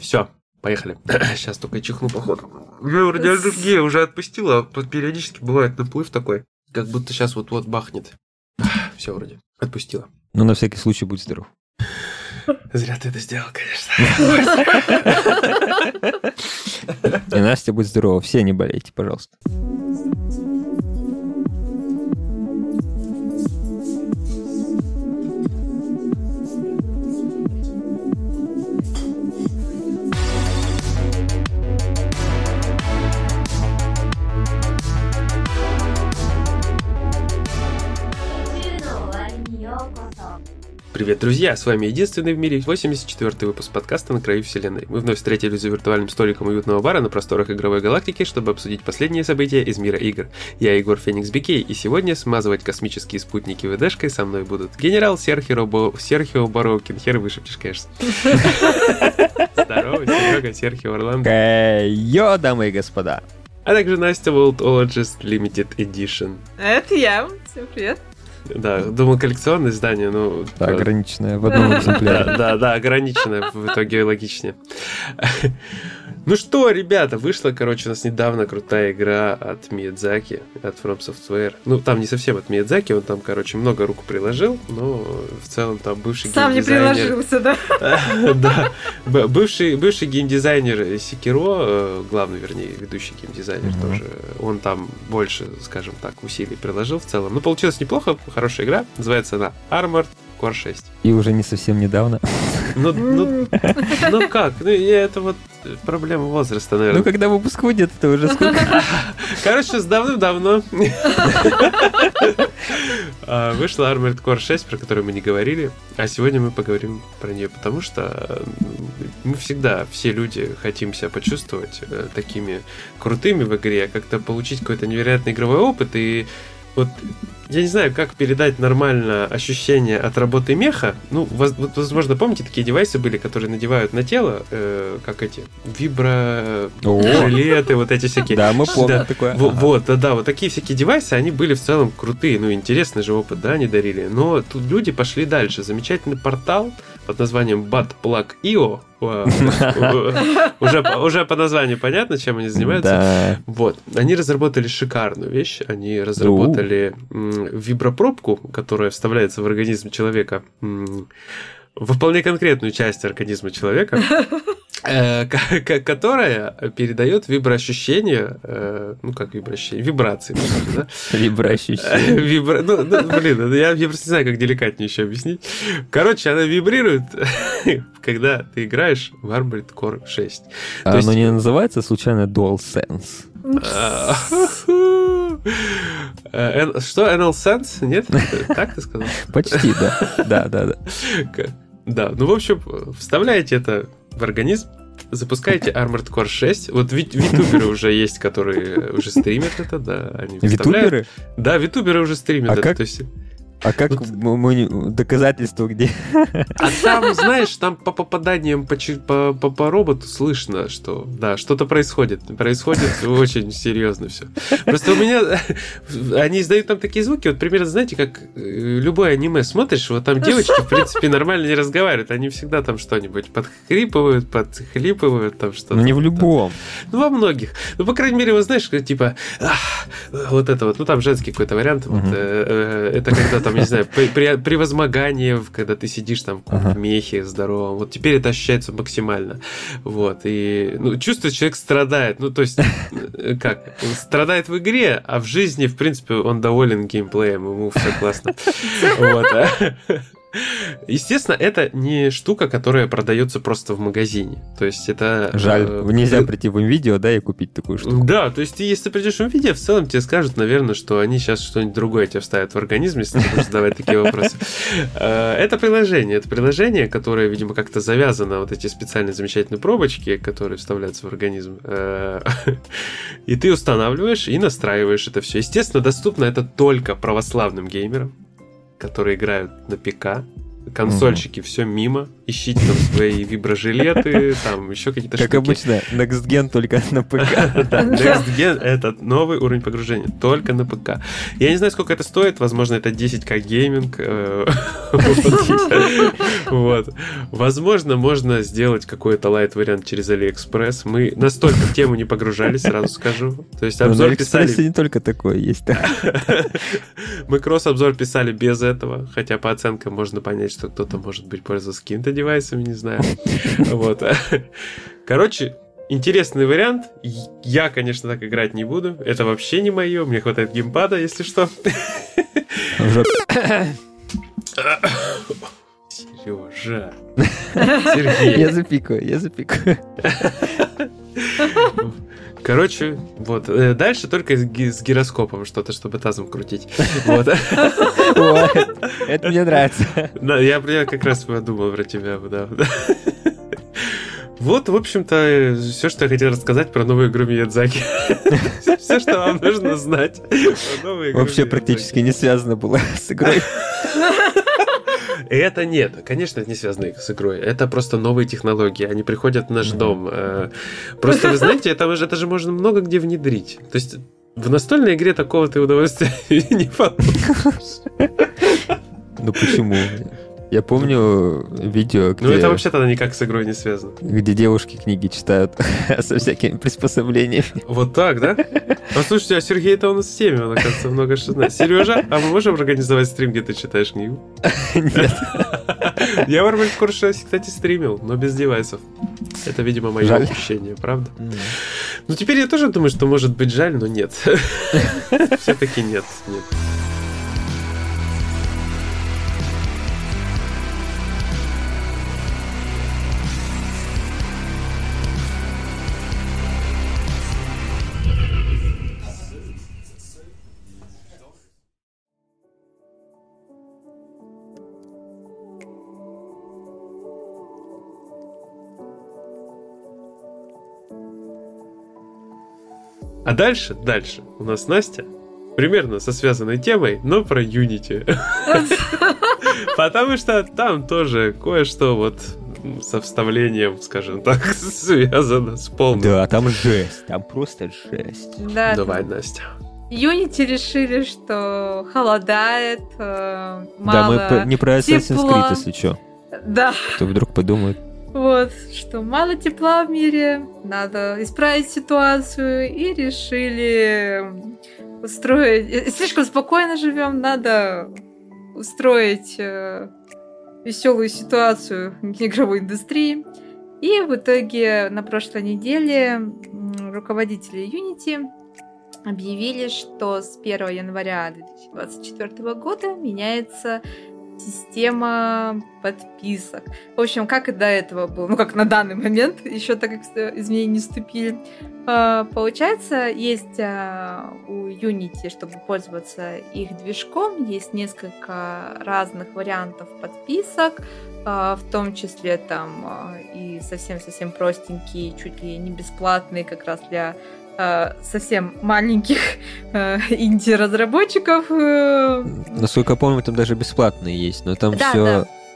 Все, поехали. Сейчас только чихну, походу. Я вроде аллергия уже отпустила, периодически бывает наплыв такой, как будто сейчас вот-вот бахнет. Все вроде, отпустила. Ну, на всякий случай, будь здоров. Зря ты это сделал, конечно. И Настя, будь здорова. Все не болейте, пожалуйста. Привет, друзья! С вами единственный в мире 84-й выпуск подкаста «На краю вселенной». Мы вновь встретились за виртуальным столиком уютного бара на просторах игровой галактики, чтобы обсудить последние события из мира игр. Я Егор Феникс Бикей, и сегодня смазывать космические спутники ВДшкой со мной будут генерал Серхио, Бо... Серхио Барокин. Хер вышибчешь, конечно. Здорово, Серега, Серхио Орландо. Йо, дамы и господа. А также Настя Worldologist Limited Edition. Это я. Всем привет. Да, думал коллекционное издание, но... Да, ограниченное в одном экземпляре. Да, да, да, ограниченное, в итоге логичнее. Ну что, ребята, вышла, короче, у нас недавно крутая игра от Миядзаки, от From Software. Ну, там не совсем от Миядзаки, он там, короче, много рук приложил, но в целом там бывший Сам не приложился, да? Да. Бывший, бывший геймдизайнер Секиро, э, главный, вернее, ведущий геймдизайнер тоже, он там больше, скажем так, усилий приложил в целом. Ну, получилось неплохо, хорошая игра. Называется она Armored Core 6. И уже не совсем недавно. Ну, ну, ну как? Ну, это вот проблема возраста, наверное. Ну, когда выпуск выйдет, это уже сколько? Короче, с давным-давно а, вышла Armored Core 6, про которую мы не говорили, а сегодня мы поговорим про нее, потому что мы всегда, все люди, хотим себя почувствовать э, такими крутыми в игре, как-то получить какой-то невероятный игровой опыт, и вот я не знаю, как передать нормально ощущение от работы меха. Ну, возможно, помните, такие девайсы были, которые надевают на тело, э, как эти вибро жилеты, вот эти всякие. Да, мы помним такое. Вот, да, да, вот такие всякие девайсы, они были в целом крутые, ну, интересный же опыт, да, они дарили. Но тут люди пошли дальше. Замечательный портал под названием Batplug.io. уже, уже по названию понятно, чем они занимаются. Вот. Они разработали шикарную вещь. Они разработали вибропробку, которая вставляется в организм человека во вполне конкретную часть организма человека, которая передает виброощущение, э, ну как виброощущение, вибрации, да? Виброощущение. Вибра... Ну, ну, блин, я, я просто не знаю, как деликатнее еще объяснить. Короче, она вибрирует, когда ты играешь в Armored Core 6. А оно не называется случайно DualSense? Э, что, NL Sense? Нет? Так ты сказал? Почти, да. Да, да, да. Да, ну, в общем, вставляете это в организм, запускаете Armored Core 6. Вот витуберы уже есть, которые уже стримят это, да. Они витуберы? Да, витуберы уже стримят а это. Как? То есть а как мы, доказательства где? А там, знаешь, там по попаданиям по, по, по, по роботу слышно, что да, что-то происходит. Происходит очень серьезно все. Просто у меня они издают там такие звуки, вот примерно, знаете, как э, любое аниме смотришь, вот там девочки, в принципе, нормально не разговаривают, они всегда там что-нибудь подхрипывают, подхлипывают, там что-то. Не в любом. Ну во многих. Ну, по крайней мере, вот знаешь, типа, вот это вот, ну там женский какой-то вариант, вот, э, э, это когда там, я не знаю, при, при, когда ты сидишь там в мехе здоровом. Вот теперь это ощущается максимально. Вот. И ну, чувствует, человек страдает. Ну, то есть, э, как? Он страдает в игре, а в жизни, в принципе, он доволен геймплеем, ему все классно. Вот. Естественно, это не штука, которая продается просто в магазине. То есть это... Жаль, э, нельзя прийти в видео, да, и купить такую штуку. Да, то есть если ты придешь в видео, в целом тебе скажут, наверное, что они сейчас что-нибудь другое тебе вставят в организм, если ты будешь задавать такие вопросы. Э, это приложение, это приложение, которое, видимо, как-то завязано, вот эти специальные замечательные пробочки, которые вставляются в организм. Э, и ты устанавливаешь и настраиваешь это все. Естественно, доступно это только православным геймерам которые играют на ПК. Консольщики, все мимо. Ищите там свои виброжилеты, там еще какие-то Как штуки. обычно, Next Gen только на ПК. Да, Next Gen — это новый уровень погружения, только на ПК. Я не знаю, сколько это стоит, возможно, это 10к гейминг. э, Вот. Возможно, можно сделать какой-то лайт-вариант через AliExpress. Мы настолько в тему не погружались, сразу скажу. То есть на обзор писали... не только такое есть. Мы кросс-обзор писали без этого, хотя по оценкам можно понять, что кто-то, может быть, пользовался какими-то девайсами, не знаю. Вот. Короче, интересный вариант. Я, конечно, так играть не буду. Это вообще не мое. Мне хватает геймпада, если что. Сережа. Я Сергей. запикаю, я запикаю. Короче, вот. э, Дальше только с ги- с гироскопом что-то, чтобы тазом крутить. Вот. Это мне нравится. Да, я, как раз подумал про тебя, да. Вот, в общем-то, все, что я хотел рассказать про новую игру Миядзаки. Все, что вам нужно знать про новую игру Вообще практически не связано было с игрой. Это нет, конечно, это не связано с игрой. Это просто новые технологии. Они приходят в наш дом. Э, Просто вы знаете, это, же- это же можно много где внедрить. То есть в настольной игре такого ты удовольствия не получишь. Ну почему? Я помню видео, Ну, это где, вообще тогда никак с игрой не связано. где девушки книги читают со всякими приспособлениями. Вот так, да? А слушайте, а Сергей-то у нас в теме, он, оказывается, много что знает. Сережа, а мы можем организовать стрим, где ты читаешь книгу? Нет. Я в Армель Курше, кстати, стримил, но без девайсов. Это, видимо, мое Жаль. упущение, правда? Ну, теперь я тоже думаю, что может быть жаль, но нет. Все-таки нет, нет. А дальше, дальше у нас Настя, примерно со связанной темой, но про Unity. Потому что там тоже кое-что вот со вставлением, скажем так, связано с полным. Да, там жесть, там просто жесть. Да, Давай, Настя. Unity решили, что холодает, э, Да, мало мы п- не про Assassin's. Creed, если что. Да, Кто вдруг подумает. Вот, что мало тепла в мире, надо исправить ситуацию, и решили устроить... э, Слишком спокойно живем, надо устроить веселую ситуацию в игровой индустрии. И в итоге на прошлой неделе руководители Unity объявили, что с 1 января 2024 года меняется система подписок. В общем, как и до этого было, ну как на данный момент, еще так как изменения не вступили. А, Получается, есть а, у Unity, чтобы пользоваться их движком, есть несколько разных вариантов подписок, а, в том числе там и совсем-совсем простенькие, чуть ли не бесплатные как раз для совсем маленьких а, инди-разработчиков. э, Насколько я помню, там даже бесплатные есть, но там Да, все,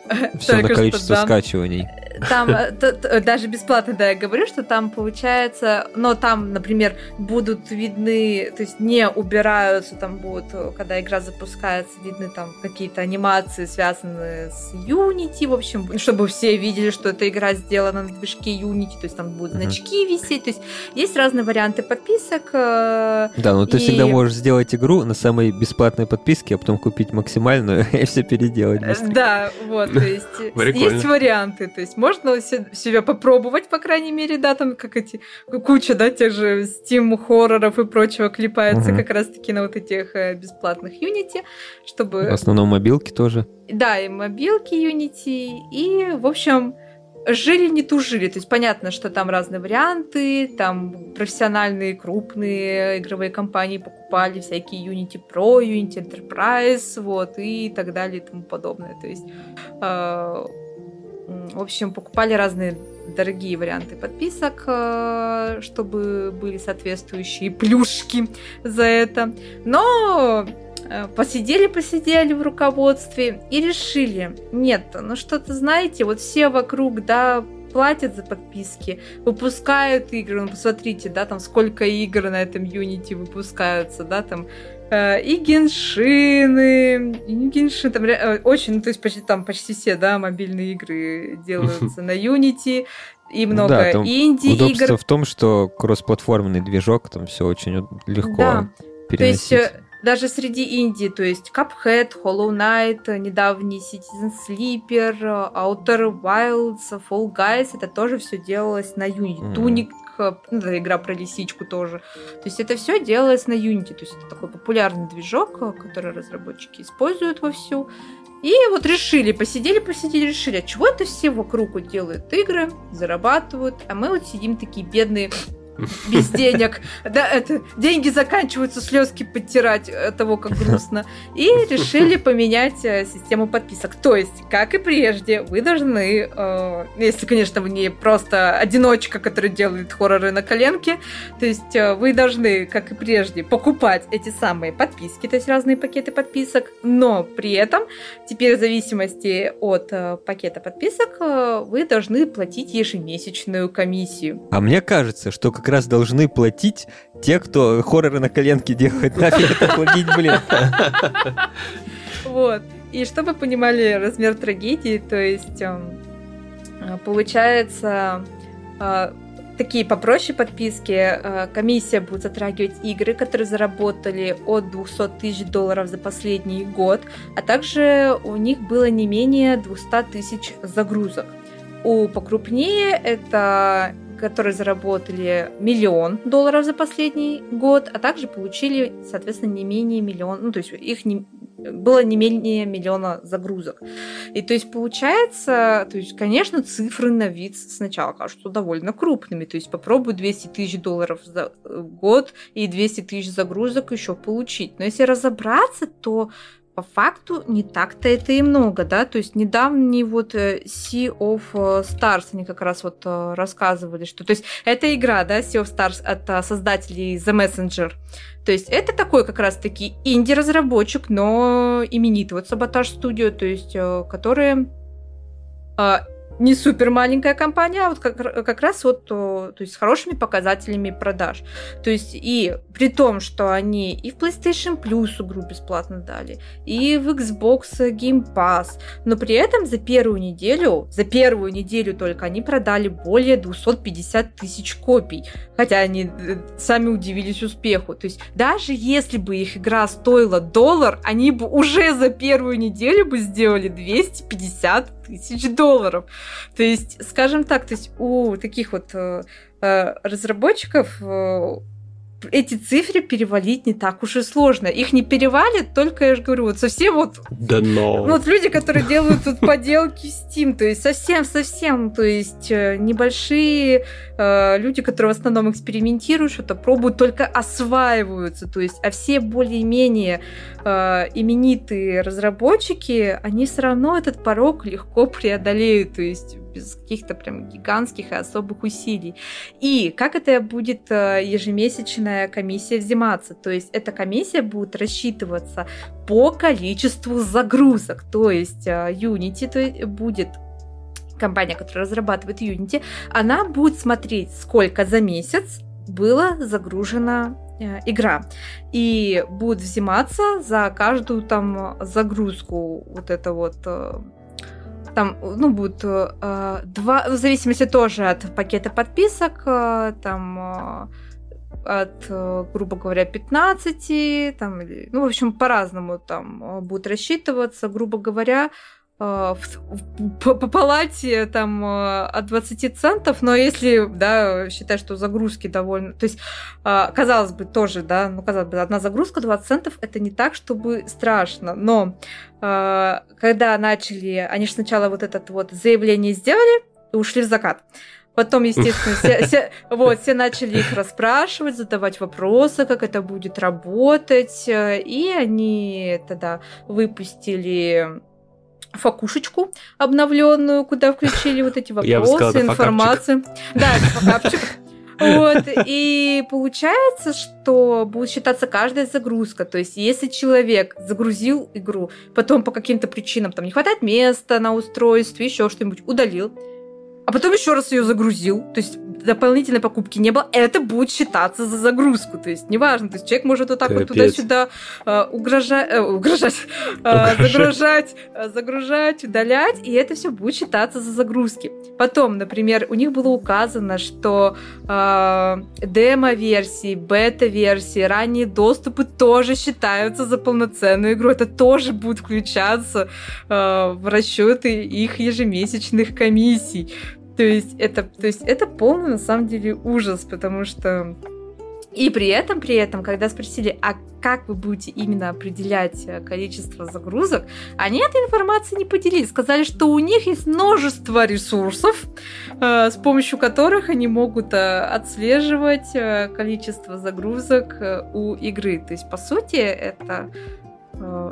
да. все на что количество да. скачиваний. Там э, даже бесплатно, да, я говорю, что там получается, но там, например, будут видны, то есть не убираются, там будут, э, когда игра запускается, видны там какие-то анимации, связанные с Unity, в общем, чтобы все видели, что эта игра сделана на движке Unity, то есть там будут значки висеть, то есть есть разные варианты подписок. э, Да, но ты всегда можешь сделать игру на самой бесплатной подписке, а потом купить максимальную и все переделать. Да, вот, то есть есть варианты, то есть можно се- себя попробовать, по крайней мере, да, там как эти, куча, да, тех же Steam хорроров и прочего клепается Мгм. как раз-таки на вот этих э, бесплатных Unity, В чтобы, основном мобилки тоже. да, и мобилки Unity, и, в общем, жили не тужили, то есть понятно, что там разные варианты, там профессиональные крупные игровые компании покупали всякие Unity Pro, Unity Enterprise, вот, и так далее и тому подобное, то есть, э, в общем, покупали разные дорогие варианты подписок, э, чтобы были соответствующие плюшки за это, но посидели-посидели в руководстве и решили, нет, ну что-то знаете, вот все вокруг, да, платят за подписки, выпускают игры, ну посмотрите, да, там сколько игр на этом Unity выпускаются, да, там э, и геншины, и не геншины, там э, очень, ну, то есть почти, там почти все, да, мобильные игры делаются на Unity, и много да, инди-игр. Удобство в том, что кроссплатформенный движок, там все очень легко да. переносить. То есть даже среди инди, то есть Cuphead, Hollow Knight, недавний Citizen Sleeper, Outer Wilds, Fall Guys, это тоже все делалось на Unity. Mm. Tunic, ну, это игра про лисичку тоже. То есть это все делалось на Unity, то есть это такой популярный движок, который разработчики используют вовсю. И вот решили, посидели, посидели, решили, а чего это все вокруг вот делают игры, зарабатывают, а мы вот сидим такие бедные без денег. Да, это деньги заканчиваются, слезки подтирать от того, как грустно. И решили поменять э, систему подписок. То есть, как и прежде, вы должны, э, если, конечно, вы не просто одиночка, который делает хорроры на коленке, то есть э, вы должны, как и прежде, покупать эти самые подписки, то есть разные пакеты подписок, но при этом теперь в зависимости от э, пакета подписок э, вы должны платить ежемесячную комиссию. А мне кажется, что как раз должны платить те, кто хорроры на коленке делает. Нафиг это платить, блин. Вот. И чтобы понимали размер трагедии, то есть эм, получается э, такие попроще подписки. Э, комиссия будет затрагивать игры, которые заработали от 200 тысяч долларов за последний год, а также у них было не менее 200 тысяч загрузок. У покрупнее это которые заработали миллион долларов за последний год, а также получили, соответственно, не менее миллион, ну, то есть их не, было не менее миллиона загрузок. И то есть получается, то есть, конечно, цифры на вид сначала кажутся довольно крупными. То есть попробуй 200 тысяч долларов за год и 200 тысяч загрузок еще получить. Но если разобраться, то по факту не так-то это и много, да, то есть недавний вот э, Sea of э, Stars, они как раз вот э, рассказывали, что, то есть это игра, да, Sea of Stars от создателей The Messenger, то есть это такой как раз-таки инди-разработчик, но именитый, вот Sabotage Studio, то есть которые не супер маленькая компания, а вот как, как раз вот то, то есть с хорошими показателями продаж. То есть и при том, что они и в PlayStation Plus игру бесплатно дали, и в Xbox Game Pass, но при этом за первую неделю, за первую неделю только они продали более 250 тысяч копий, хотя они э, сами удивились успеху. То есть даже если бы их игра стоила доллар, они бы уже за первую неделю бы сделали 250 тысяч долларов. То есть, скажем так, то есть у таких вот э, э разработчиков э, эти цифры перевалить не так уж и сложно. Их не перевалит, только, я же говорю, вот совсем вот... Да но... Вот люди, которые делают тут поделки в Steam, то есть совсем-совсем, то есть э, небольшие э, люди, которые в основном экспериментируют, что-то пробуют, только осваиваются, то есть, а все более-менее э, именитые разработчики, они все равно этот порог легко преодолеют, то есть без каких-то прям гигантских и особых усилий. И как это будет э, ежемесячная комиссия взиматься? То есть эта комиссия будет рассчитываться по количеству загрузок. То есть э, Unity то будет компания, которая разрабатывает Unity, она будет смотреть, сколько за месяц было загружено э, игра. И будет взиматься за каждую там загрузку вот это вот там, ну, будут э, два, в зависимости тоже от пакета подписок, э, там э, от, э, грубо говоря, 15, там, ну, в общем, по-разному там э, будут рассчитываться, грубо говоря, Э, в, по, по палате там э, от 20 центов, но если, да, считать, что загрузки довольно... То есть, э, казалось бы, тоже, да, ну, казалось бы, одна загрузка 20 центов, это не так, чтобы страшно, но когда начали... Они же сначала вот это вот заявление сделали и ушли в закат. Потом, естественно, все, все, вот, все начали их расспрашивать, задавать вопросы, как это будет работать. И они тогда выпустили фокушечку обновленную, куда включили вот эти вопросы, информацию. Да, факапчик. Вот, и получается, что будет считаться каждая загрузка. То есть, если человек загрузил игру, потом по каким-то причинам там не хватает места на устройстве, еще что-нибудь, удалил, а потом еще раз ее загрузил, то есть дополнительной покупки не было, это будет считаться за загрузку. То есть неважно, то есть человек может вот так Капец. вот туда-сюда э, угрожать, э, угрожать, э, загружать, э, загружать, удалять, и это все будет считаться за загрузки. Потом, например, у них было указано, что э, демо-версии, бета-версии, ранние доступы тоже считаются за полноценную игру. Это тоже будет включаться э, в расчеты их ежемесячных комиссий. То есть это, то есть это полный на самом деле ужас, потому что и при этом, при этом, когда спросили, а как вы будете именно определять э, количество загрузок, они этой информацией не поделились. Сказали, что у них есть множество ресурсов, э, с помощью которых они могут э, отслеживать количество загрузок у игры. То есть, по сути, это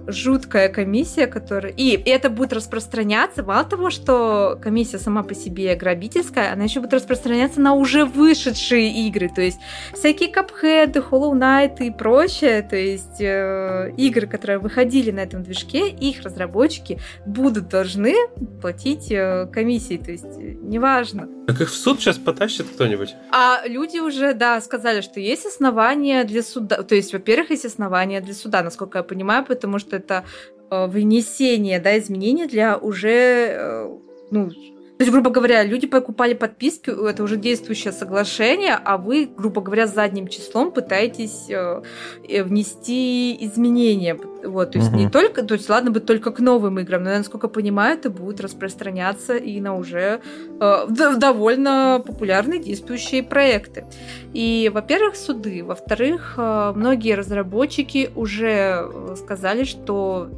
жуткая комиссия, которая... И это будет распространяться, мало того, что комиссия сама по себе грабительская, она еще будет распространяться на уже вышедшие игры, то есть всякие капхеды, Hollow Knight и прочее, то есть э, игры, которые выходили на этом движке, их разработчики будут должны платить э, комиссии, то есть э, неважно. Так их в суд сейчас потащит кто-нибудь? А люди уже, да, сказали, что есть основания для суда, то есть, во-первых, есть основания для суда, насколько я понимаю, потому что это э, внесение, да, изменения для уже, э, ну, то есть, грубо говоря, люди покупали подписки, это уже действующее соглашение, а вы, грубо говоря, задним числом пытаетесь э, э внести изменения. Вот, то есть угу. не только, то есть ладно бы только к новым играм, но, насколько понимаю, это будет распространяться и на уже э, довольно популярные действующие проекты. И, во-первых, суды, во-вторых, э, многие разработчики уже э, сказали, что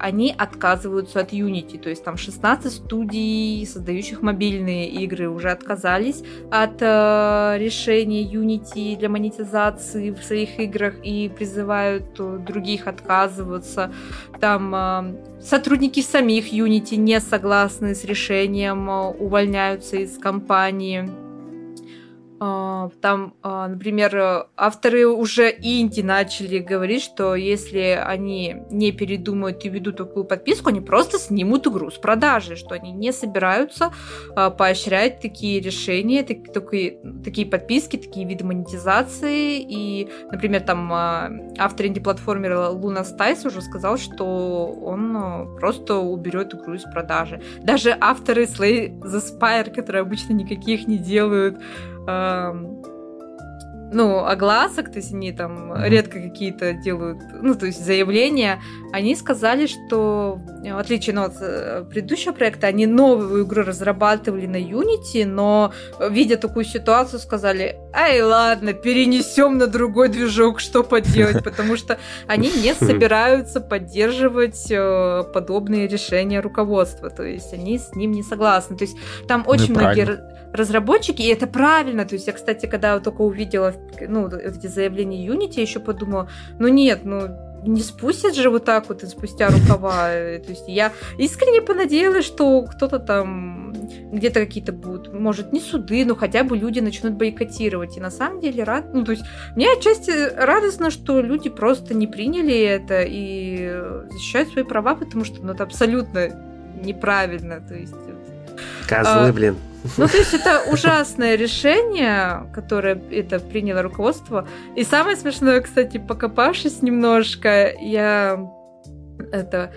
они отказываются от Unity. То есть там 16 студий, создающих мобильные игры, уже отказались от э, решения Unity для монетизации в своих играх и призывают э, других отказываться. Там э, сотрудники самих Unity не согласны с решением, э, увольняются из компании. А, там, а, например, авторы уже инди начали говорить, что если они не передумают и ведут такую подписку, они просто снимут игру с продажи, что они не собираются а, поощрять такие решения, такие, такие подписки, такие виды монетизации. И, например, там автор инди-платформера Луна Стайс уже сказал, что он просто уберет игру из продажи. Даже авторы Slay the Spire, которые обычно никаких не делают, Um, ну, огласок, то есть они там mm-hmm. редко какие-то делают, ну, то есть заявления, они сказали, что в отличие ну, от э, предыдущего проекта, они новую игру разрабатывали на Unity, но видя такую ситуацию, сказали, ай, ладно, перенесем на другой движок, что поделать, потому что они не собираются поддерживать э, подобные решения руководства, то есть они с ним не согласны. То есть там ну очень многие разработчики, и это правильно. То есть я, кстати, когда только увидела ну, эти заявления Unity, я еще подумала, ну нет, ну не спустят же вот так вот спустя рукава. То есть я искренне понадеялась, что кто-то там где-то какие-то будут, может, не суды, но хотя бы люди начнут бойкотировать. И на самом деле рад, ну то есть мне отчасти радостно, что люди просто не приняли это и защищают свои права, потому что ну, это абсолютно неправильно. То есть Козлы, а, блин. Ну, то есть это ужасное решение, которое это приняло руководство. И самое смешное, кстати, покопавшись немножко, я это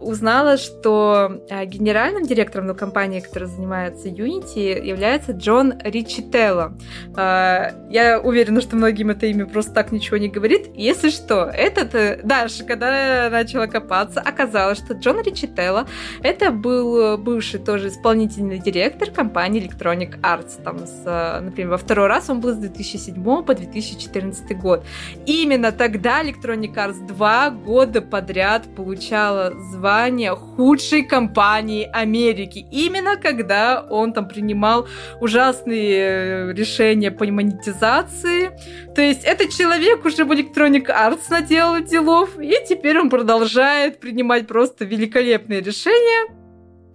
узнала, что э, генеральным директором ну, компании, которая занимается Unity, является Джон Ричителло. Э, я уверена, что многим это имя просто так ничего не говорит. Если что, этот Даша, когда начала копаться, оказалось, что Джон Ричителло это был бывший тоже исполнительный директор компании Electronic Arts. Там, с, например, во второй раз он был с 2007 по 2014 год. Именно тогда Electronic Arts два года подряд получала звание худшей компании Америки. Именно когда он там принимал ужасные э, решения по монетизации. То есть этот человек уже в Electronic Arts наделал делов, и теперь он продолжает принимать просто великолепные решения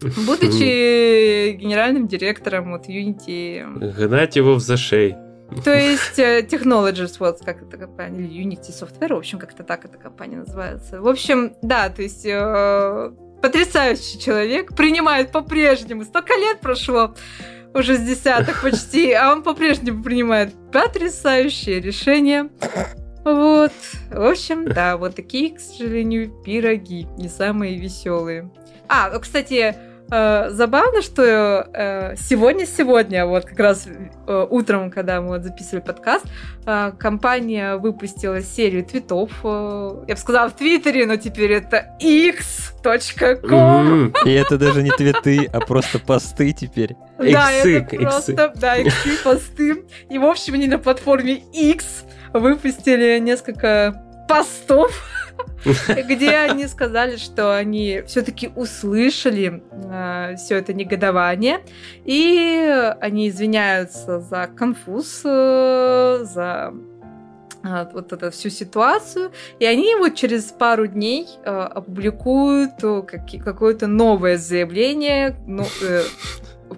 будучи генеральным директором вот Unity. Гнать его в зашей. То есть э, Technologies, вот как эта компания, или Unity Software, в общем, как-то так эта компания называется. В общем, да, то есть э, потрясающий человек, принимает по-прежнему, столько лет прошло, уже с десятых почти, а он по-прежнему принимает потрясающие решения. Вот. В общем, да, вот такие, к сожалению, пироги. Не самые веселые. А, кстати, забавно, что сегодня-сегодня, вот как раз э, утром, когда мы вот записывали подкаст, э, компания выпустила серию твитов. э, я бы сказала в Твиттере, но теперь это x.com. И это даже не твиты, а просто посты теперь. Да, это просто, да, иксы, посты. И, в общем, они на платформе X выпустили несколько постов, где они сказали, что они все-таки услышали э, все это негодование, и они извиняются за конфуз, э, за э, вот эту всю ситуацию, и они вот через пару дней э, опубликуют э, каки- какое-то новое заявление, ну, э,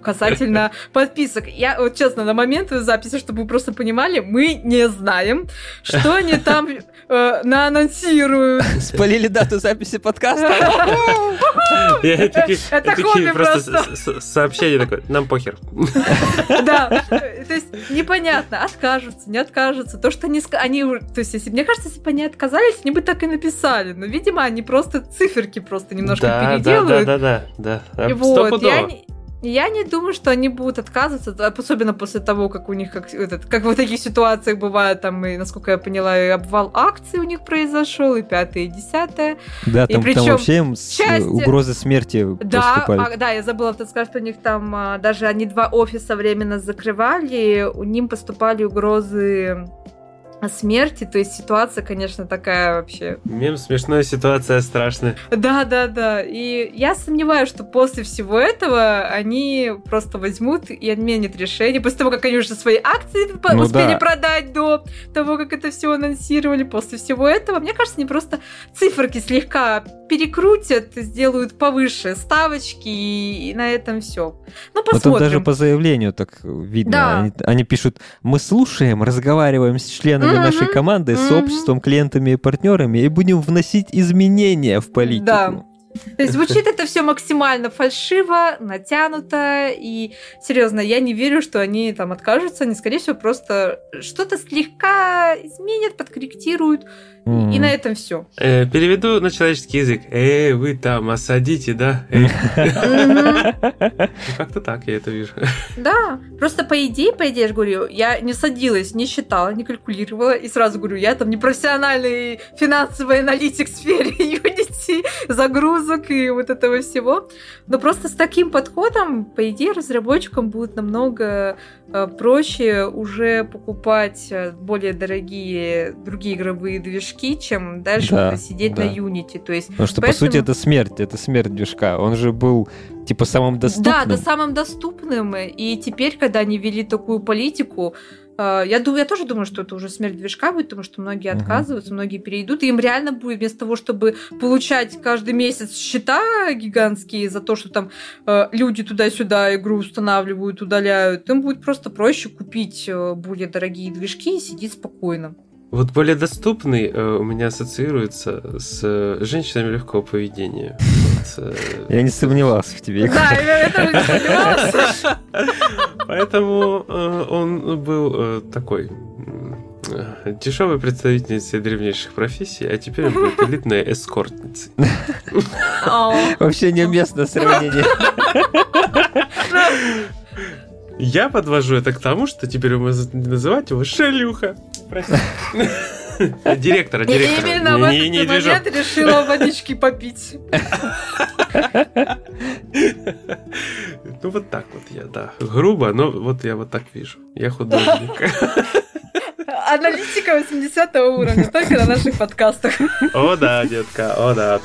касательно подписок. Я вот честно, на момент записи, чтобы вы просто понимали, мы не знаем, что они там э, наанонсируют. Спалили дату записи подкаста. Это хобби просто сообщение такое, нам похер. Да, то есть непонятно, откажутся, не откажутся. То, что они, то есть, если мне кажется, если бы они отказались, они бы так и написали. Но, видимо, они просто циферки просто немножко Да, да, переделают. да, да, да. И вот, я я не думаю, что они будут отказываться, особенно после того, как у них, как, этот, как в таких ситуациях бывает, там, и, насколько я поняла, и обвал акций у них произошел, и пятое, и десятое. Да, И там, там причем вообще им с части- угрозы смерти Да, поступали. а, да, я забыла сказать, что у них там а, даже они два офиса временно закрывали, у ним поступали угрозы о смерти, то есть ситуация, конечно, такая вообще Мем смешная ситуация страшная. Да, да, да. И я сомневаюсь, что после всего этого они просто возьмут и отменят решение. После того, как они уже свои акции Ну успели да. продать до того, как это все анонсировали. После всего этого, мне кажется, они просто циферки слегка перекрутят, сделают повыше ставочки, и, и на этом все. Ну, посмотрим. даже по заявлению так видно. Да. Они, они пишут, мы слушаем, разговариваем с членами Мгм, нашей команды, с мгм. обществом, клиентами и партнерами и будем вносить изменения в политику. Да. То есть звучит это все максимально фальшиво, натянуто, и серьезно, я не верю, что они там откажутся, они, скорее всего, просто что-то слегка изменят, подкорректируют, и- на этом все. Э, переведу на человеческий язык. Эй, вы там осадите, да? Ну, Как-то так я это вижу. Да, просто по идее, по идее, я же говорю, я не садилась, не считала, не калькулировала, и сразу говорю, я там не профессиональный финансовый аналитик в сфере Unity, загрузок и вот этого всего. Но просто с таким подходом, по идее, разработчикам будет намного э, проще уже покупать э, более дорогие другие игровые движки, чем дальше Да, сидеть да. на Unity. То есть Потому что, по Поэтому- сути, это смерть, это смерть движка. Он же был, типа, самым доступным. Да, да, самым доступным. И теперь, когда они ввели такую политику, я думаю, я тоже думаю, что это уже смерть движка будет, потому что многие отказываются, многие перейдут, и им реально будет вместо того, чтобы получать каждый месяц счета гигантские за то, что там э, люди туда-сюда игру устанавливают, удаляют, им будет просто проще купить э, более дорогие движки и сидеть спокойно. Вот более доступный э, у меня ассоциируется с э, женщинами легкого поведения. Вот, э, Я не сомневался в тебе. Да, я тоже не сомневалась. Поэтому э, он был э, такой дешевой представительницей древнейших профессий, а теперь он будет элитной эскортницей. Вообще неуместное сравнение. Я подвожу это к тому, что теперь мы называть его Шелюха. Прости. Директора, И директора. именно в Не- не этот момент решила водички попить. Ну вот так вот я, да. Грубо, но вот я вот так вижу. Я художник. Аналитика 80 уровня, только на наших подкастах. О да, детка, о да.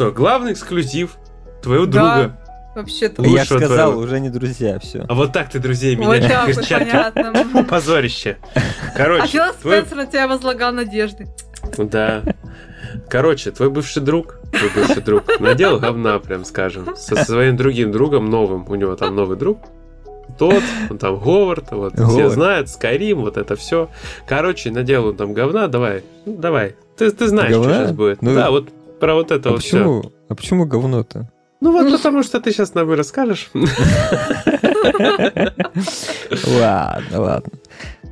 Что, главный эксклюзив твоего Да. друга. Вообще-то. Я сказал, твоего. уже не друзья, все. А вот так ты друзей Вот меняешь. так вот, «Чё, понятно. Позорище. А Короче, Фил твой- Спенсер на тебя возлагал надежды. Да. Короче, твой бывший друг, твой бывший друг, надел говна, прям скажем, со своим другим другом новым, у него там новый друг, тот, он там Говард, вот, все Говард. знают, Скайрим, вот это все. Короче, надел он там говна, давай, ну, давай, ты, ты знаешь, Говна? что сейчас будет. Ну, да, вот про вот это А вот все. почему, а почему говно-то? Ну вот потому что ты сейчас нам и расскажешь. Ладно, ладно.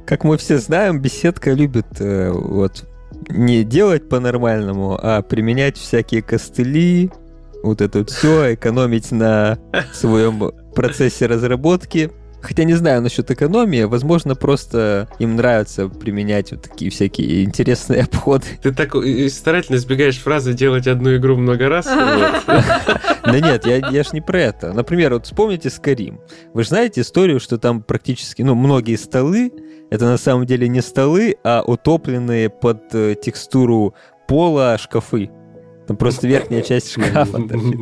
Как мы все знаем, беседка любит э, вот не делать по-нормальному, а применять всякие костыли, вот это все, экономить на своем процессе разработки. Хотя не знаю насчет экономии, возможно, просто им нравится применять вот такие всякие интересные обходы. Ты так старательно избегаешь фразы «делать одну игру много раз». Да нет, я, я ж не про это. Например, вот вспомните Скарим. Вы же знаете историю, что там практически, ну, многие столы, это на самом деле не столы, а утопленные под э, текстуру пола шкафы. Там просто верхняя часть шкафа. торчит.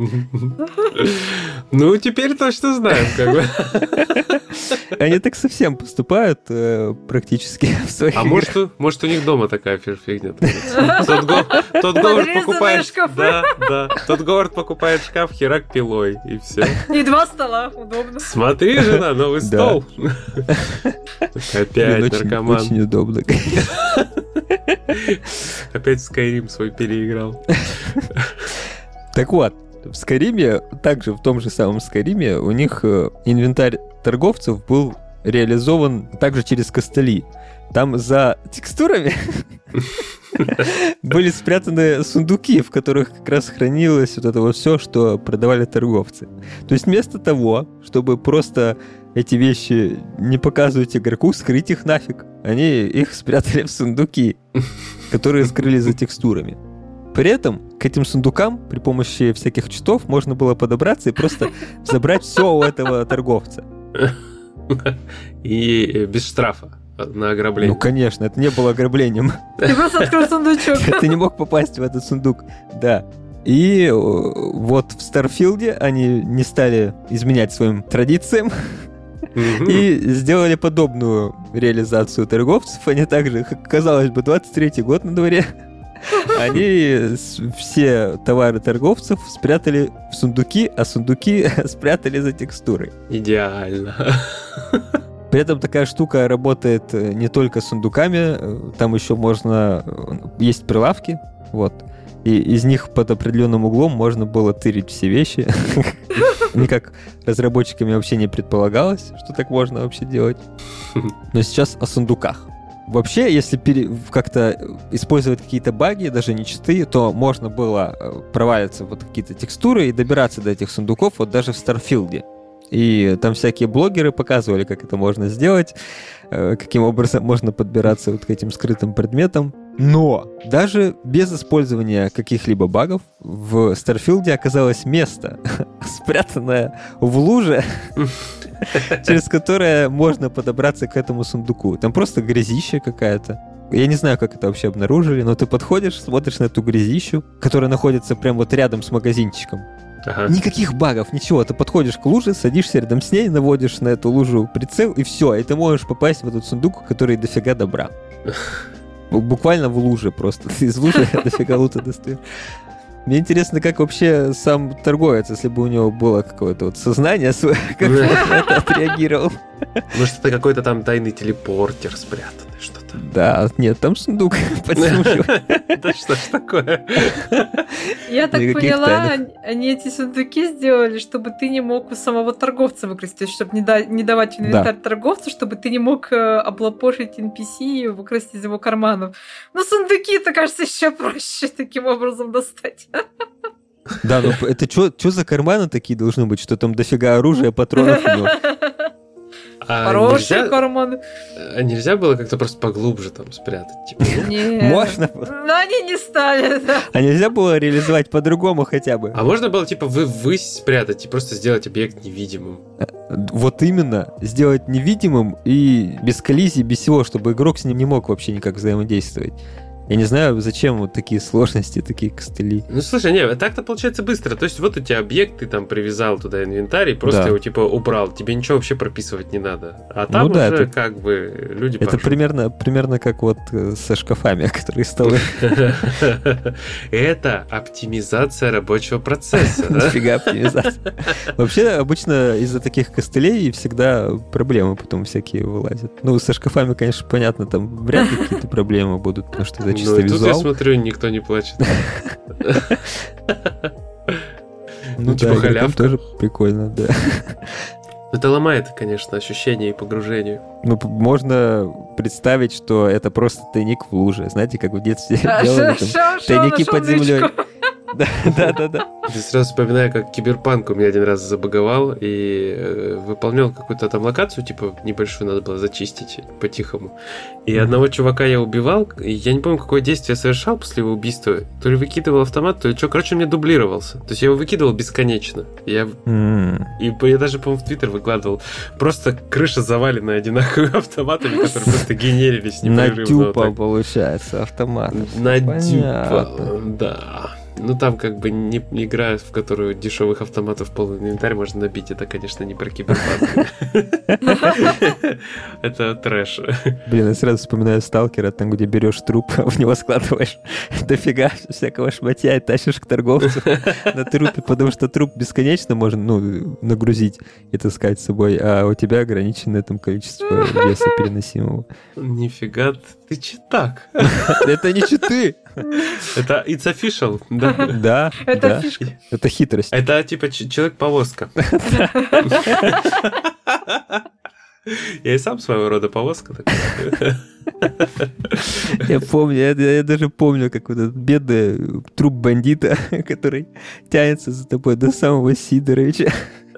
Ну, теперь точно знаем, как бы. Они так совсем поступают э, практически в своих А может, у- может, у них дома такая фи- фигня? Тот, го- тот Говард покупает... шкафы. Да, да. Тот Говард покупает шкаф, херак пилой, и все. И два стола, удобно. Смотри, жена, новый стол. Опять наркоман. очень удобно. Опять Skyrim свой переиграл. Так вот, в Скариме, также в том же самом Скариме, у них э, инвентарь торговцев был реализован также через костыли. Там за текстурами были спрятаны сундуки, в которых как раз хранилось вот это вот все, что продавали торговцы. То есть вместо того, чтобы просто эти вещи не показывать игроку, скрыть их нафиг, они их спрятали в сундуки, которые скрыли за текстурами. При этом к этим сундукам при помощи всяких читов можно было подобраться и просто забрать все у этого торговца. И без штрафа на Ну, ограбление. конечно, это не было ограблением. Ты просто открыл сундучок. Ты не мог попасть в этот сундук. Да. И э, вот в Старфилде они не стали изменять своим традициям И сделали подобную реализацию торговцев. Они также, казалось бы, 23-й год на дворе. Они все товары торговцев спрятали в сундуки, а сундуки спрятали за текстурой. Идеально. При этом такая штука работает э, не только с сундуками, э, там еще можно... э, Есть прилавки, вот, и из них под определенным углом можно было тырить все вещи. Никак разработчиками вообще не предполагалось, что так можно вообще делать. Но сейчас о сундуках. Вообще, если пере- как-то использовать какие-то баги, даже не читы, то можно было э, провалиться вот какие-то текстуры и добираться до этих сундуков вот даже в Старфилде. И там всякие блогеры показывали, как это можно сделать, э, каким образом можно подбираться вот к этим скрытым предметам. Но даже без использования каких-либо багов в Старфилде оказалось место, спрятанное в луже, через которое можно подобраться к этому сундуку. Там просто грязища какая-то. Я не знаю, как это вообще обнаружили, но ты подходишь, смотришь на эту грязищу, которая находится прямо вот рядом с магазинчиком. Ага. Никаких багов, ничего. Ты подходишь к луже, садишься рядом с ней, наводишь на эту лужу прицел, и все. И ты можешь попасть в этот сундук, который дофига добра. Бу- Буквально в луже просто. Из лужи дофига лута достаешь. Мне интересно, как вообще сам торговец, если бы у него было какое-то вот сознание свое, как бы он это отреагировал. Может, это какой-то там тайный телепортер спрятанный, что-то. Да, нет, там сундук под землей. Да что ж такое? Я так поняла, они- эти сундуки сделали, чтобы ты не мог у самого торговца выкрасть, то есть чтобы не, да- не давать инвентарь торговцу, чтобы ты не мог э, облапошить NPC и выкрасть из его карманов. Но сундуки-то, кажется, еще проще таким образом достать. Да, ну это что за карманы такие должны быть, что там дофига оружия, патронов у него? А Хорошие нельзя, карманы. а нельзя было как-то просто поглубже там спрятать? Типа, ну? Нет. Можно? Но они не стали, да. А нельзя было реализовать по-другому хотя бы? А можно было, типа, вы ввысь спрятать и просто сделать объект невидимым? Вот именно, сделать невидимым и без коллизии, без всего, чтобы игрок с ним не мог вообще никак взаимодействовать. Я не знаю, зачем вот такие сложности, такие костыли. Ну, слушай, не, так-то получается быстро. То есть, вот у тебя объект, ты там привязал туда инвентарь и просто да. его, типа, убрал. Тебе ничего вообще прописывать не надо. А там ну, да, уже, это, как бы, люди Это примерно, примерно как вот э, со шкафами, которые столы. Это оптимизация рабочего процесса. Нифига оптимизация. Вообще, обычно из-за таких костылей всегда проблемы потом всякие вылазят. Ну, со шкафами, конечно, понятно, там вряд ли какие-то проблемы будут, потому что чисто ну, визуал. Тут я смотрю, никто не плачет. Ну, типа халявка. тоже прикольно, да. Это ломает, конечно, ощущение и погружение. Ну, можно представить, что это просто тайник в луже. Знаете, как в детстве делали там, тайники под землей. Да, да, да, да. Я сразу вспоминаю, как Киберпанк у меня один раз забаговал и э, выполнял какую-то там локацию, типа небольшую надо было зачистить по-тихому. И mm-hmm. одного чувака я убивал, и я не помню, какое действие я совершал после его убийства. То ли выкидывал автомат, то ли что. Короче, он мне дублировался. То есть я его выкидывал бесконечно. Я... Mm-hmm. И я даже, по-моему, в Твиттер выкладывал. Просто крыша завалена одинаковыми автоматами, которые просто генерились непрерывно. Надюпа, получается, автомат. Надюпа, да. Ну, там как бы не, не игра, в которую дешевых автоматов полный инвентарь можно набить. Это, конечно, не про киберпанк. Это трэш. Блин, я сразу вспоминаю сталкера, там, где берешь труп, в него складываешь дофига всякого шматья и тащишь к торговцу на трупе, потому что труп бесконечно можно, ну, нагрузить и таскать с собой, а у тебя ограниченное там количество веса переносимого. Нифига, ты читак. Это не читы. Это it's official, да? Да. Это фишка. Это хитрость. Это типа человек-повозка. Я и сам своего рода повозка. Я помню, я, я даже помню, как вот этот бедный труп бандита, который тянется за тобой до самого Сидоровича.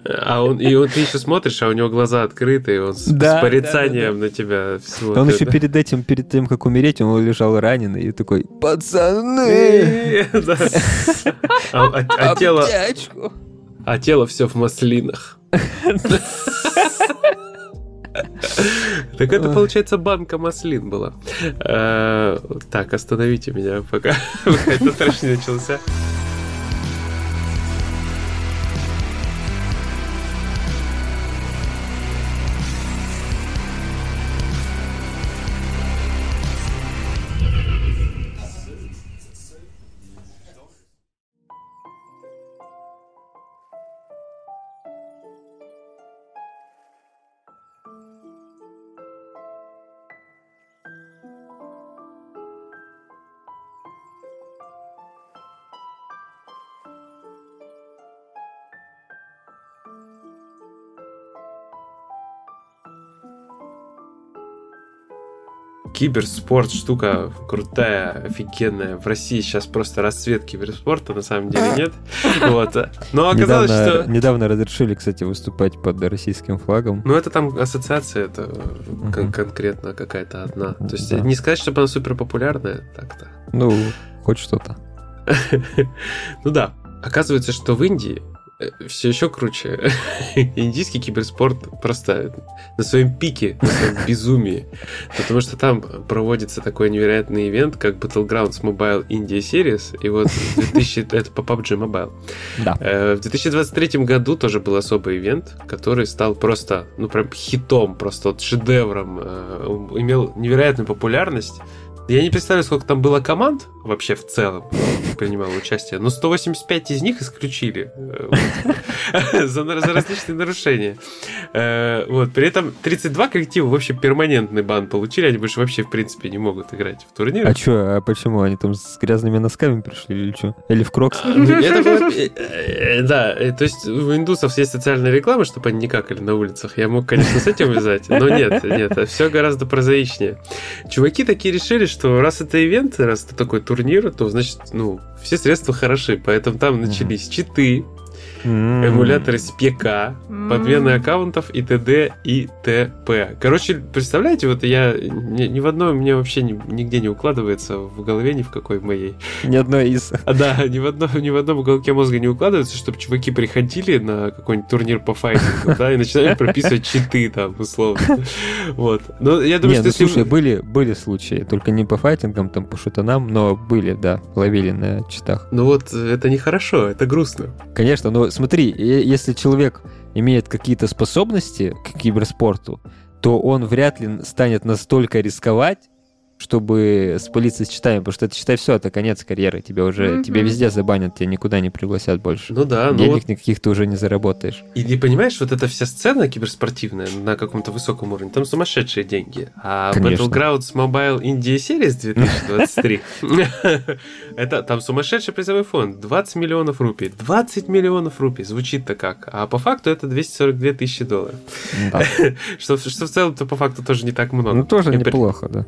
А он, и вот ты еще смотришь, а у него глаза открыты, и он с, да, с порицанием да, да, на тебя смотрит. Он еще перед этим, перед тем, как умереть, он лежал раненый и такой, пацаны! А, а, а тело... А тело все в маслинах. Так это, получается, банка маслин была. Э, так, остановите меня, пока этот трэш не начался. Киберспорт штука крутая, офигенная. В России сейчас просто расцвет киберспорта, на самом деле нет. Вот. Но оказалось, недавно, что... Недавно разрешили, кстати, выступать под российским флагом. Ну, это там ассоциация, это угу. кон- конкретно какая-то одна. То есть да. не сказать, чтобы она супер популярная, так-то. Ну, хоть что-то. ну да. Оказывается, что в Индии все еще круче. Индийский киберспорт просто на своем пике, на своем безумии. Потому что там проводится такой невероятный ивент, как Battlegrounds Mobile India Series. И вот 2000... это по PUBG Mobile. Да. Э, в 2023 году тоже был особый ивент, который стал просто, ну, прям хитом, просто вот шедевром. Э, имел невероятную популярность. Я не представляю, сколько там было команд вообще в целом принимало участие, но 185 из них исключили э, за, различные нарушения. Э, вот. При этом 32 коллектива вообще перманентный бан получили, они больше вообще в принципе не могут играть в турнир. А что, а почему? Они там с грязными носками пришли или что? Или в крокс? Ну, э, да, то есть у индусов есть социальная реклама, чтобы они не какали на улицах. Я мог, конечно, с этим вязать, но нет, нет, все гораздо прозаичнее. Чуваки такие решили, что раз это ивент, раз это такой турнир, то значит, ну, все средства хороши. Поэтому там начались читы, эмуляторы с ПК, подмены аккаунтов и т.д. и т.п. Короче, представляете, вот я ни, ни в одной мне вообще ни, нигде не укладывается в голове ни в какой моей. Ни одной из. А, да, ни в, одном, ни в одном уголке мозга не укладывается, чтобы чуваки приходили на какой-нибудь турнир по файтингу, да, и начинали прописывать читы там, условно. Вот. Но я думаю, Не, что ну если... слушай, были, были случаи, только не по файтингам, там по шутанам, но были, да, ловили на читах. Ну вот, это нехорошо, это грустно. Конечно, но смотри, если человек имеет какие-то способности к киберспорту, то он вряд ли станет настолько рисковать, чтобы спалиться с читами, потому что это, считай, все, это конец карьеры. Тебя уже, Мгм. тебя везде забанят, тебя никуда не пригласят больше. Ну да, ну Денег вот никаких ты уже не заработаешь. И ты понимаешь, вот эта вся сцена киберспортивная на каком-то высоком уровне, там сумасшедшие деньги. А Конечно. Battlegrounds Mobile India Series 2023, это там сумасшедший призовой фонд, 20 миллионов рупий. 20 миллионов рупий, звучит-то как. А по факту это 242 тысячи долларов. Что, в целом-то по факту тоже не так много. Ну, тоже неплохо, да.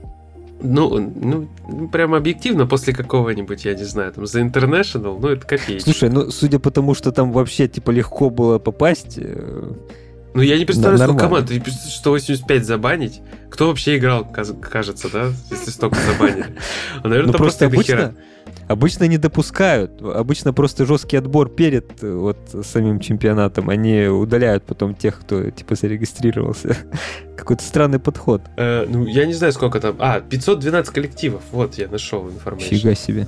Ну, ну, прям объективно, после какого-нибудь, я не знаю, там, The International, ну, это копейки. Слушай, ну, судя по тому, что там вообще, типа, легко было попасть, э, Ну, я не представляю, Да, сколько команд. Ты представляешь, 185 забанить. Кто вообще играл, кажется, да? Если столько забанили. А, наверное, ну, просто просто обычно, обычно не допускают. Обычно просто жесткий отбор перед э, вот самим чемпионатом. Они удаляют потом тех, кто, типа, зарегистрировался. Какой-то странный подход. Э, ну, я не знаю, сколько там. А, 512 коллективов. Вот, я нашел информацию. Фига себе.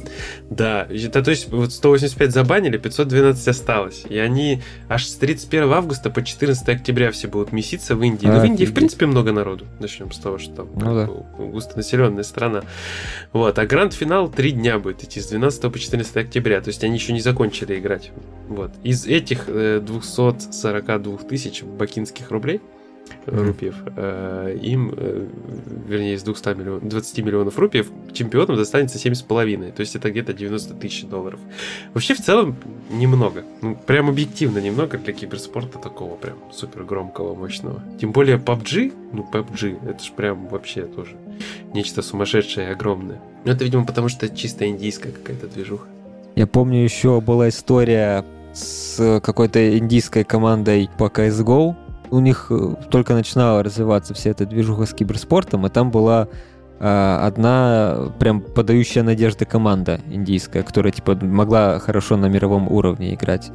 Да, это, то есть вот 185 забанили, 512 осталось. И они аж с 31 августа по 14 октября все будут меситься в Индии. Но в Индии, в принципе, много народу. Начнем с того, что там Ну да. густонаселенная страна. Вот, а гранд-финал три дня будет идти с 12 по 14 октября. То есть они еще не закончили играть. Вот. Из этих э, 242 тысяч бакинских рублей, Мгм. рупиев, э, им, э, вернее, из 200 миллион, 20 миллионов рупиев чемпионам достанется 7,5. То есть это где-то 90 тысяч долларов. Вообще, в целом, немного. Ну, прям объективно немного для киберспорта такого прям супер громкого, мощного. Тем более PUBG, ну, PUBG, это ж прям вообще тоже нечто сумасшедшее и огромное. Ну, это, видимо, потому что это чисто индийская какая-то движуха. Я помню, еще была история с какой-то индийской командой по CSGO. У них э, только начинала развиваться вся эта движуха с киберспортом, и там была э, одна прям подающая надежды команда индийская, которая типа могла хорошо на мировом уровне играть.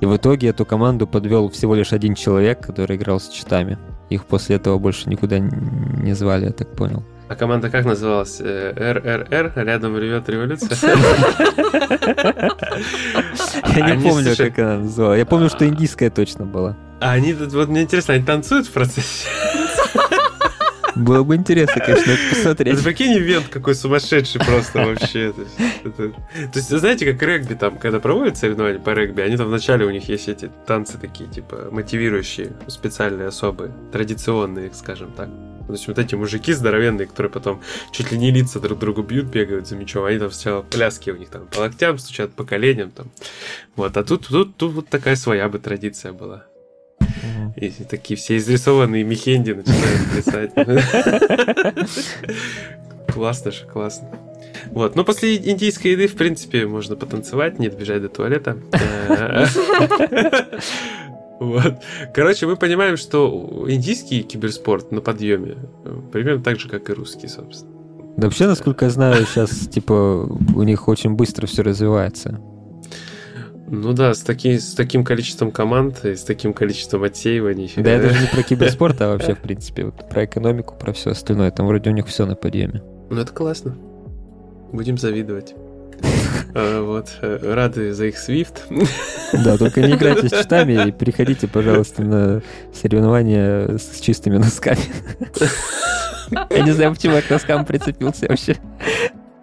И в итоге эту команду подвел всего лишь один человек, который играл с читами. Их после этого больше никуда не звали, я так понял. А команда как называлась? Э, РРР, рядом ревет революция. Я не помню, как она называлась. Я помню, что индийская точно была. А они, тут- вот мне интересно, они танцуют в процессе? Было бы интересно, конечно, это посмотреть. Это прикинь, ивент какой сумасшедший просто вообще. То есть, это- то есть, знаете, как регби там, когда проводят соревнования по регби, они там вначале у них есть эти танцы такие, типа, мотивирующие, специальные, особые, традиционные, скажем так. То есть вот эти мужики здоровенные, которые потом чуть ли не лица друг другу бьют, бегают за мячом, они там сначала пляски у них там по локтям стучат, по коленям там. Вот, а тут, тут, тут вот такая своя бы традиция была. И такие все изрисованные мехенди начинают плясать. Классно же, классно. Вот, ну после индийской еды, в принципе, можно потанцевать, не добежать до туалета. Вот. Короче, мы понимаем, что индийский киберспорт на подъеме примерно так же, как и русский, собственно. Да вообще, насколько я знаю, сейчас, типа, у них очень быстро все развивается. Ну да, с, таки, с таким количеством команд и с таким количеством отсеиваний. Да, я даже не про киберспорт, а вообще, в принципе, вот про экономику, про все остальное. Там вроде у них все на подъеме. Ну это классно. Будем завидовать. А, Вот, э, рады за их Свифт. Да, только не играйте с читами и переходите, пожалуйста, на соревнования с чистыми носками. Я не знаю, почему я к носкам прицепился вообще.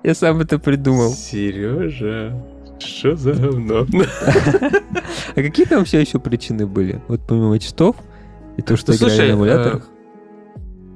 Я сам это придумал. Сережа, что за говно? А какие там вообще еще причины были? Вот помимо читов и то, что Ну, играли на эмуляторах?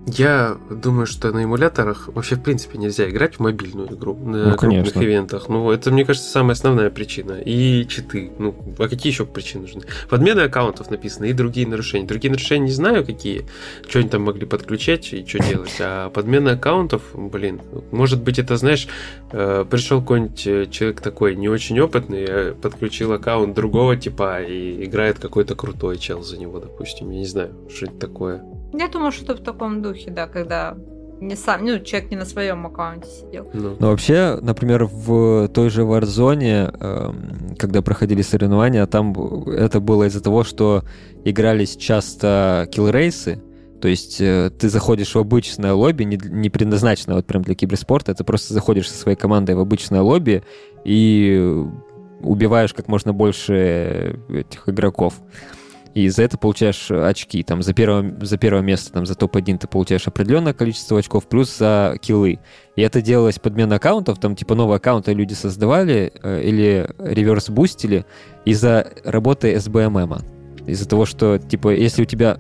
Я думаю, что на эмуляторах вообще, в принципе, нельзя играть в мобильную игру на Ну, крупных конечно. ивентах. Ну, это, мне кажется, самая основная причина. И читы. Ну, а какие еще причины нужны? Подмены аккаунтов написано и другие нарушения. Другие нарушения не знаю, какие. Что они там могли подключать и что делать. А подмена аккаунтов, блин, может быть, это, знаешь, э, пришел какой-нибудь э, человек такой не очень опытный, э, подключил аккаунт другого типа и играет какой-то крутой чел за него, допустим. Я не знаю, что это такое. Я думаю, что в таком духе, да, когда не сам, ну, человек не на своем аккаунте сидел. Ну, Но вообще, например, в той же Warzone, эм, когда проходили соревнования, там это было из-за того, что игрались часто киллрейсы, то есть э, ты заходишь в обычное лобби, не, не предназначенное вот прям для киберспорта, ты просто заходишь со своей командой в обычное лобби и убиваешь как можно больше этих игроков. И за это получаешь очки. Там за первое, за первое место, там за топ-1 ты получаешь определенное количество очков, плюс за киллы. И это делалось подмена аккаунтов, там типа новые аккаунты люди создавали э, или реверс-бустили из-за работы SBMM. Из-за того, что, типа, если у тебя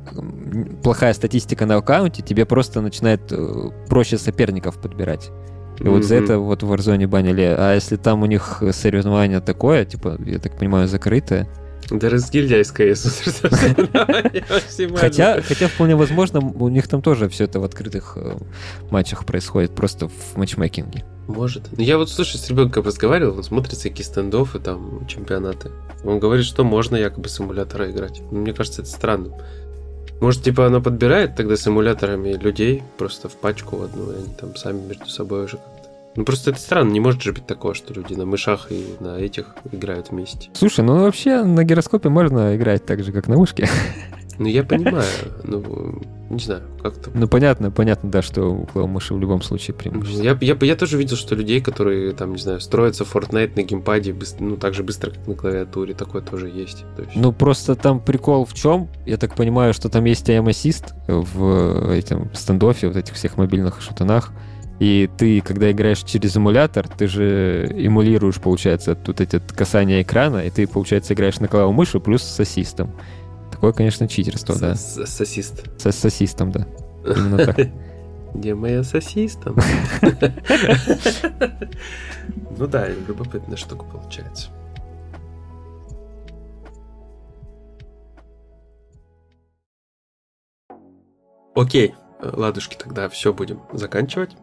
плохая статистика на аккаунте, тебе просто начинает э, проще соперников подбирать. И вот за это вот в Warzone банили. А если там у них соревнование такое, типа, я так понимаю, закрытое. Да разгильдяй из КС. Хотя, хотя вполне возможно, у них там тоже все это в открытых э, матчах происходит, просто в матчмейкинге. Может. Ну, Я вот, слушай, с ребенком разговаривал, он смотрит всякие стендофы, там, чемпионаты. Он говорит, что можно якобы с эмулятора играть. Но Мне кажется, это странным. Может, типа, оно подбирает тогда с эмуляторами людей просто в пачку одну, и они там сами между собой уже. Ну, просто это странно, не может же быть такого, что люди на мышах и на этих играют вместе. Слушай, ну вообще на гироскопе можно играть так же, как на мышке. Ну, я понимаю, ну, не знаю, как-то Ну понятно, понятно, да, что у клавомыши в любом случае преимущество. Я, я, я тоже видел, что людей, которые, там, не знаю, строятся в Fortnite на геймпаде, ну, так же быстро, как на клавиатуре, такое тоже есть. То есть- Ну просто там прикол в чем? Я так понимаю, что там есть aim assist в этом стендофе, вот этих всех мобильных шутанах. И ты, когда играешь через эмулятор, ты же эмулируешь, получается, тут эти касания экрана, и ты, получается, играешь на клавомыши плюс с ассистом. Такое, конечно, читерство, да. С- Сосист. С, с ассистом, да. Именно так. Где моя сосиста? Ну да, любопытная штука получается. Окей, э, ладушки, тогда все будем заканчивать.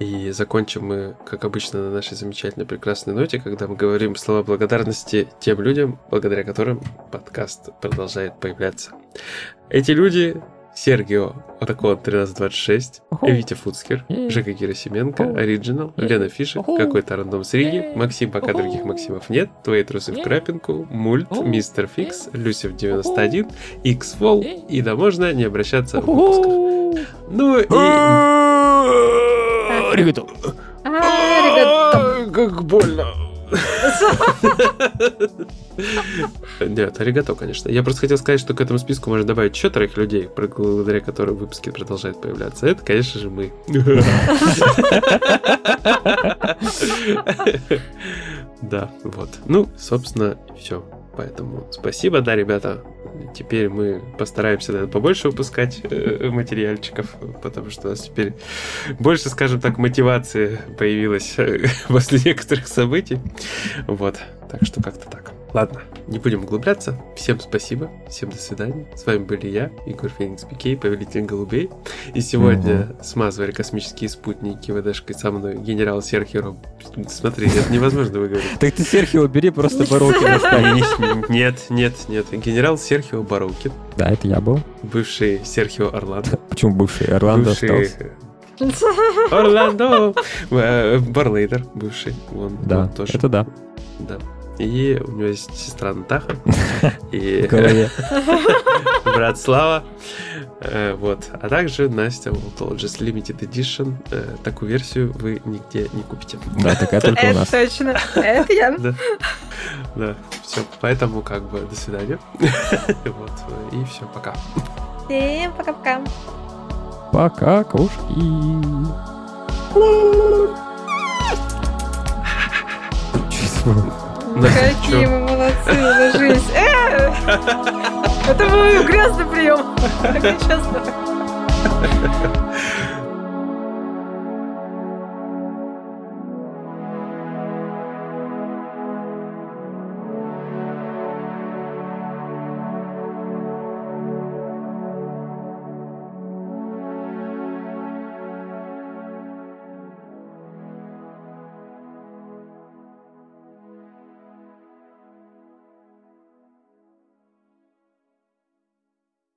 И закончим мы, как обычно, на нашей замечательной прекрасной ноте, когда мы говорим слова благодарности тем людям, благодаря которым подкаст продолжает появляться. Эти люди Сергио Атакон 1326, Оху. Витя Фуцкер, Е. Жека Герасименко. Оригинал, Е. Лена Фишер, Оху. какой-то рандом с Риги. Максим, пока других Максимов нет, Твои трусы в крапинку, Мульт. Мистер Фикс. Люсев 91, X-Фол, и да можно не обращаться в выпусках. Ну и... Ребята, А, ребята, А, Как больно. Нет, аригато, конечно. Я просто хотел сказать, что к этому списку можно добавить еще троих людей, благодаря которым выпуски продолжают появляться. Это, конечно же, мы. Да, вот. Ну, собственно, все. Поэтому спасибо, да, ребята. Теперь мы постараемся наверное, побольше выпускать э, материальчиков, потому что у нас теперь больше, скажем так, мотивации появилась э, после некоторых событий. Вот, так что как-то так. Ладно, не будем углубляться. Всем спасибо, всем до свидания. С вами были я, Егор Феникс Пикей, Повелитель Голубей. И сегодня смазывали космические спутники ВДшкой со мной генерал Серхиро. Смотри, это невозможно выговорить. Так ты Серхио бери, просто Бароки достань. Нет, нет, нет. Генерал Серхио Бароукин, Да, это я был. бывший Серхио Орландо. Почему бывший Орландо остался? Орландо! Э, Барлейдер бывший. Он, Да, он тоже. это да. Да. И у него есть сестра Натаха. И брат Слава. Э, Вот. А также Настя Voltologist Limited Edition. Э, Такую версию вы нигде не купите. Да, такая только у Это нас. точно. Это я. Да. Да. Все. Поэтому как бы до свидания. Вот. И все. Пока. Всем пока-пока. Пока, кошки. Чё Какие мы молодцы, ложись. Э! Это был грязный прием. Так нечестно.